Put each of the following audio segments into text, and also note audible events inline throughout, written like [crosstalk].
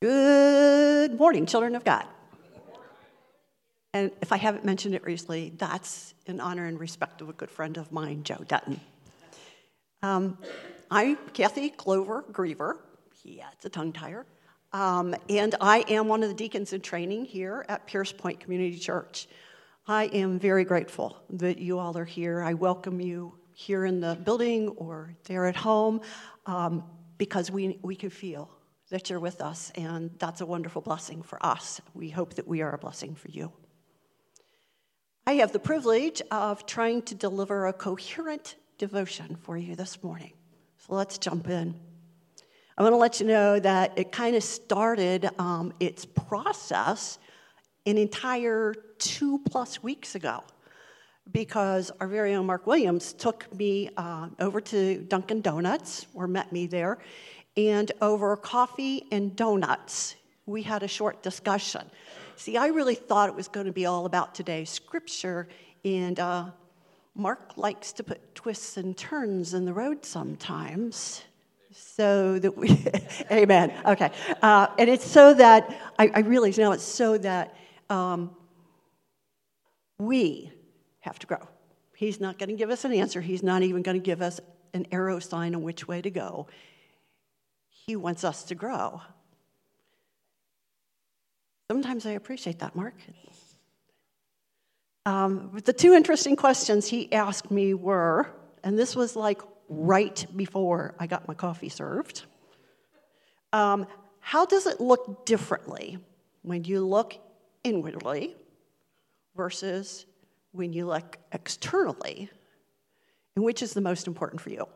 Good morning, children of God. And if I haven't mentioned it recently, that's in honor and respect of a good friend of mine, Joe Dutton. Um, I'm Kathy Clover Griever. Yeah, it's a tongue tire. Um, and I am one of the deacons in training here at Pierce Point Community Church. I am very grateful that you all are here. I welcome you here in the building or there at home um, because we, we can feel that you're with us, and that's a wonderful blessing for us. We hope that we are a blessing for you. I have the privilege of trying to deliver a coherent devotion for you this morning. So let's jump in. I want to let you know that it kind of started um, its process an entire two plus weeks ago because our very own Mark Williams took me uh, over to Dunkin' Donuts or met me there and over coffee and donuts, we had a short discussion. See, I really thought it was going to be all about today's scripture, and uh, Mark likes to put twists and turns in the road sometimes. So that we, [laughs] amen. Okay. Uh, and it's so that, I, I realize now it's so that um, we have to grow. He's not going to give us an answer, he's not even going to give us an arrow sign on which way to go. He wants us to grow. Sometimes I appreciate that, Mark. Um, the two interesting questions he asked me were, and this was like right before I got my coffee served. Um, how does it look differently when you look inwardly versus when you look externally? And which is the most important for you?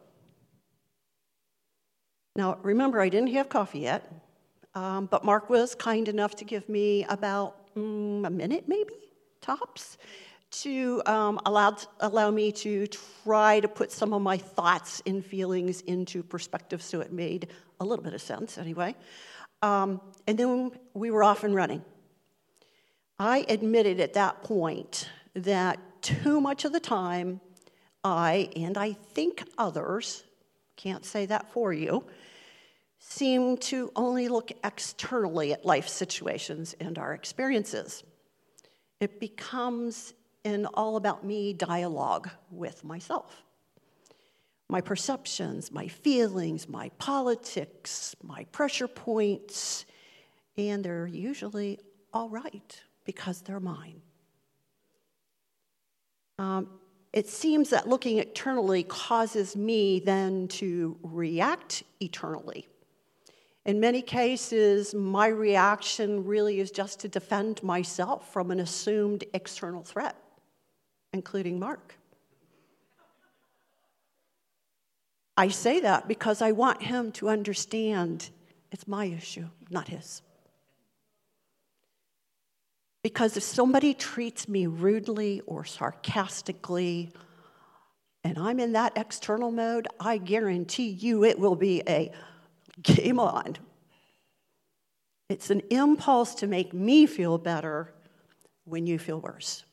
Now, remember, I didn't have coffee yet, um, but Mark was kind enough to give me about mm, a minute, maybe, tops, to um, allow, allow me to try to put some of my thoughts and feelings into perspective so it made a little bit of sense, anyway. Um, and then we were off and running. I admitted at that point that too much of the time, I, and I think others, can't say that for you, seem to only look externally at life situations and our experiences. It becomes an all about me dialogue with myself. My perceptions, my feelings, my politics, my pressure points, and they're usually all right because they're mine. Um, it seems that looking eternally causes me then to react eternally. In many cases, my reaction really is just to defend myself from an assumed external threat, including Mark. I say that because I want him to understand it's my issue, not his. Because if somebody treats me rudely or sarcastically, and I'm in that external mode, I guarantee you it will be a game on. It's an impulse to make me feel better when you feel worse.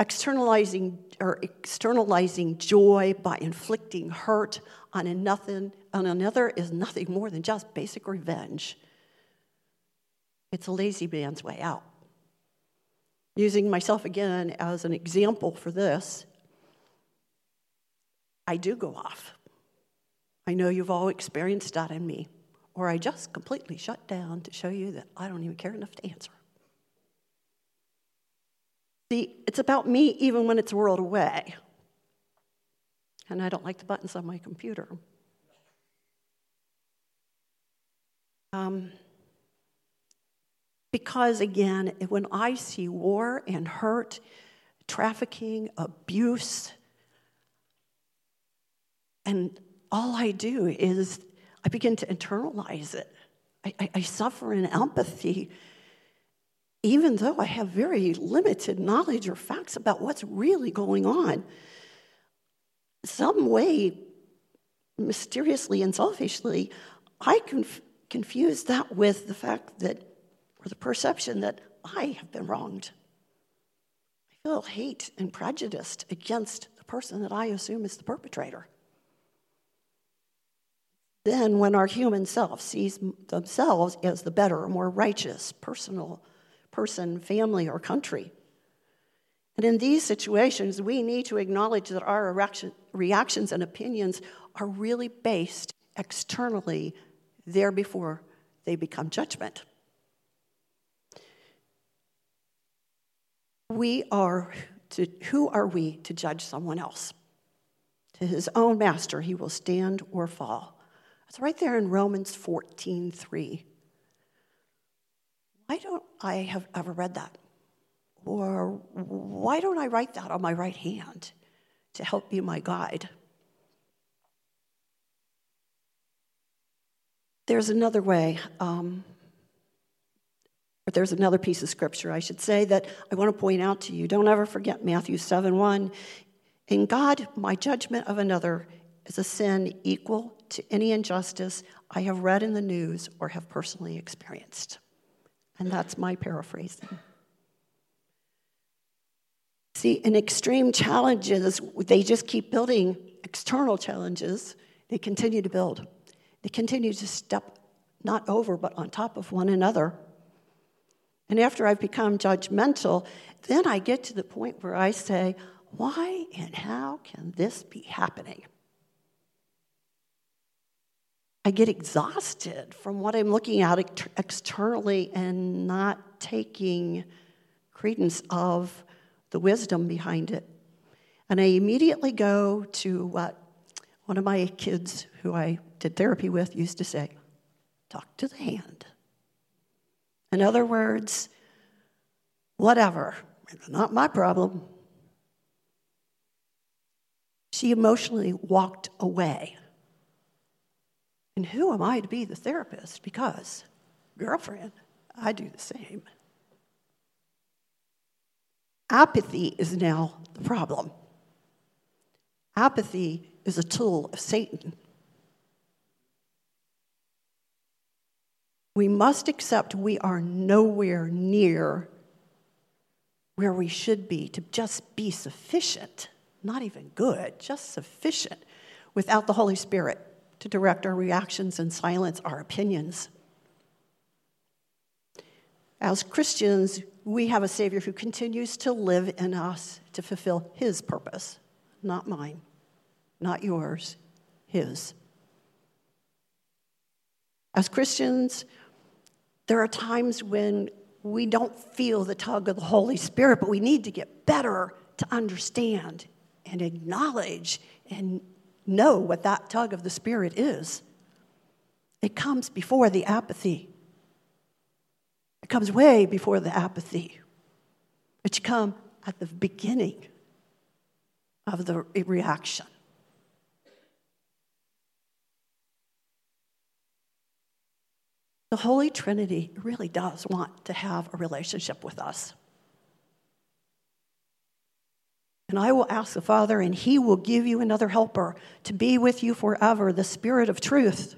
Externalizing or externalizing joy by inflicting hurt on, on another is nothing more than just basic revenge. It's a lazy man's way out. Using myself again as an example for this, I do go off. I know you've all experienced that in me, or I just completely shut down to show you that I don't even care enough to answer. See, it's about me even when it's a world away. And I don't like the buttons on my computer. Um, because again, when I see war and hurt, trafficking, abuse, and all I do is I begin to internalize it. I, I, I suffer in empathy, even though I have very limited knowledge or facts about what's really going on. Some way, mysteriously and selfishly, I conf- confuse that with the fact that or the perception that I have been wronged. I feel hate and prejudice against the person that I assume is the perpetrator. then when our human self sees themselves as the better, more righteous, personal person, family, or country. And in these situations, we need to acknowledge that our reactions and opinions are really based externally there before they become judgment. We are to, who are we to judge someone else? To his own master, he will stand or fall. It's right there in Romans 14 3. Why don't I have ever read that? Or why don't I write that on my right hand to help be my guide? There's another way, um, or there's another piece of scripture, I should say, that I want to point out to you. Don't ever forget Matthew 7 1. In God, my judgment of another is a sin equal to any injustice I have read in the news or have personally experienced. And that's my paraphrasing. See, in extreme challenges, they just keep building external challenges. They continue to build. They continue to step not over, but on top of one another. And after I've become judgmental, then I get to the point where I say, why and how can this be happening? I get exhausted from what I'm looking at externally and not taking credence of the wisdom behind it. And I immediately go to what one of my kids who I did therapy with used to say talk to the hand. In other words, whatever, not my problem. She emotionally walked away and who am I to be the therapist? Because, girlfriend, I do the same. Apathy is now the problem. Apathy is a tool of Satan. We must accept we are nowhere near where we should be to just be sufficient, not even good, just sufficient without the Holy Spirit to direct our reactions and silence our opinions. As Christians, we have a Savior who continues to live in us to fulfill His purpose, not mine, not yours, His. As Christians, there are times when we don't feel the tug of the Holy Spirit, but we need to get better to understand and acknowledge and know what that tug of the Spirit is. It comes before the apathy. It comes way before the apathy. It should come at the beginning of the reaction. The Holy Trinity really does want to have a relationship with us. And I will ask the Father, and he will give you another helper to be with you forever, the Spirit of truth.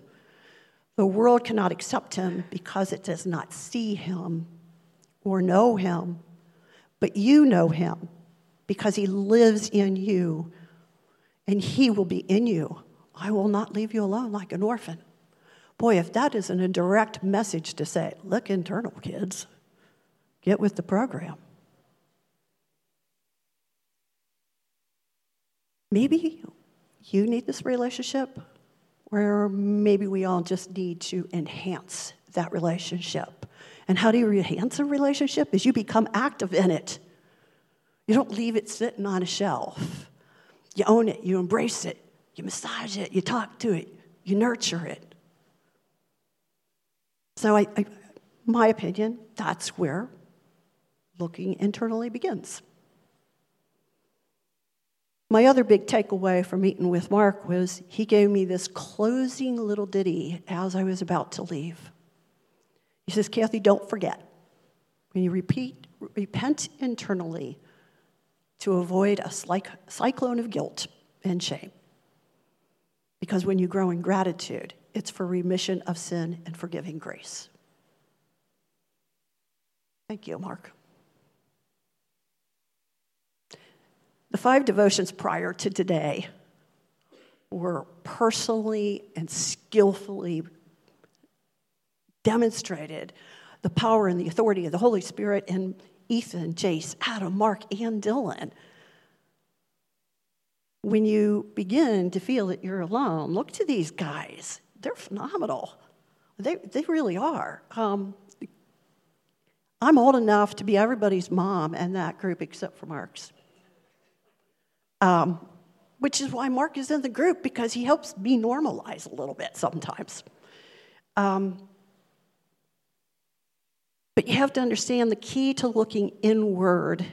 The world cannot accept him because it does not see him or know him, but you know him because he lives in you and he will be in you. I will not leave you alone like an orphan. Boy, if that isn't a direct message to say, look internal, kids, get with the program. maybe you need this relationship, or maybe we all just need to enhance that relationship. And how do you enhance a relationship? Is you become active in it. You don't leave it sitting on a shelf. You own it, you embrace it, you massage it, you talk to it, you nurture it. So, I, I my opinion, that's where looking internally begins. My other big takeaway from meeting with Mark was he gave me this closing little ditty as I was about to leave. He says, Kathy, don't forget, when you repeat, repent internally to avoid a cyclone of guilt and shame. Because when you grow in gratitude, it's for remission of sin and forgiving grace. Thank you, Mark. The five devotions prior to today were personally and skillfully demonstrated the power and the authority of the Holy Spirit in Ethan, Jace, Adam, Mark, and Dylan. When you begin to feel that you're alone, look to these guys. They're phenomenal. They, they really are. Um, I'm old enough to be everybody's mom in that group except for Mark's. Um, which is why Mark is in the group because he helps me normalize a little bit sometimes. Um, but you have to understand the key to looking inward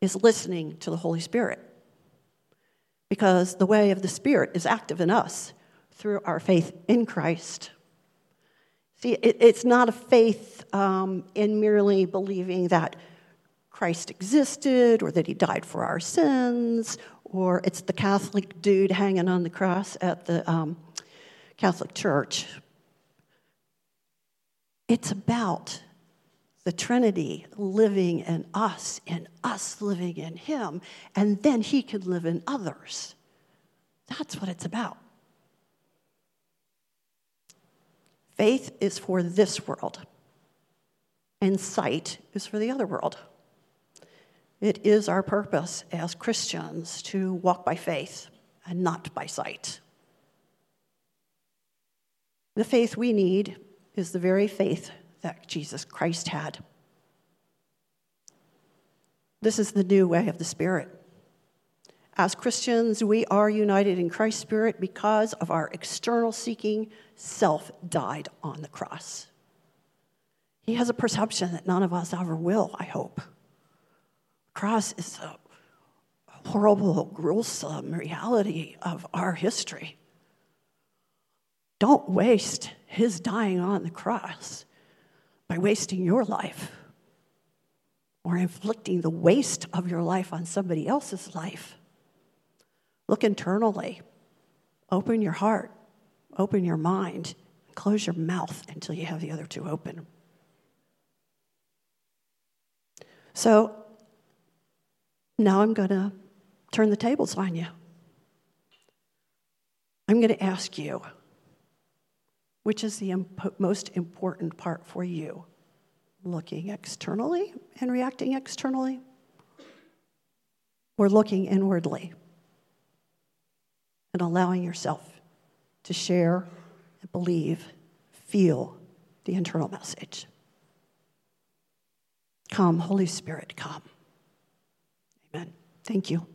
is listening to the Holy Spirit. Because the way of the Spirit is active in us through our faith in Christ. See, it, it's not a faith um, in merely believing that Christ existed or that he died for our sins, or it's the Catholic dude hanging on the cross at the um, Catholic Church. It's about the Trinity living in us and us living in Him, and then He can live in others. That's what it's about. Faith is for this world, and sight is for the other world. It is our purpose as Christians to walk by faith and not by sight. The faith we need is the very faith that Jesus Christ had. This is the new way of the Spirit. As Christians, we are united in Christ's Spirit because of our external seeking self died on the cross. He has a perception that none of us ever will, I hope. Cross is a horrible, gruesome reality of our history. Don't waste his dying on the cross by wasting your life or inflicting the waste of your life on somebody else's life. Look internally. Open your heart, open your mind, close your mouth until you have the other two open. So now I'm going to turn the tables on you. I'm going to ask you which is the imp- most important part for you? Looking externally and reacting externally? Or looking inwardly and allowing yourself to share, and believe, feel the internal message? Come, Holy Spirit, come. Amen. Thank you.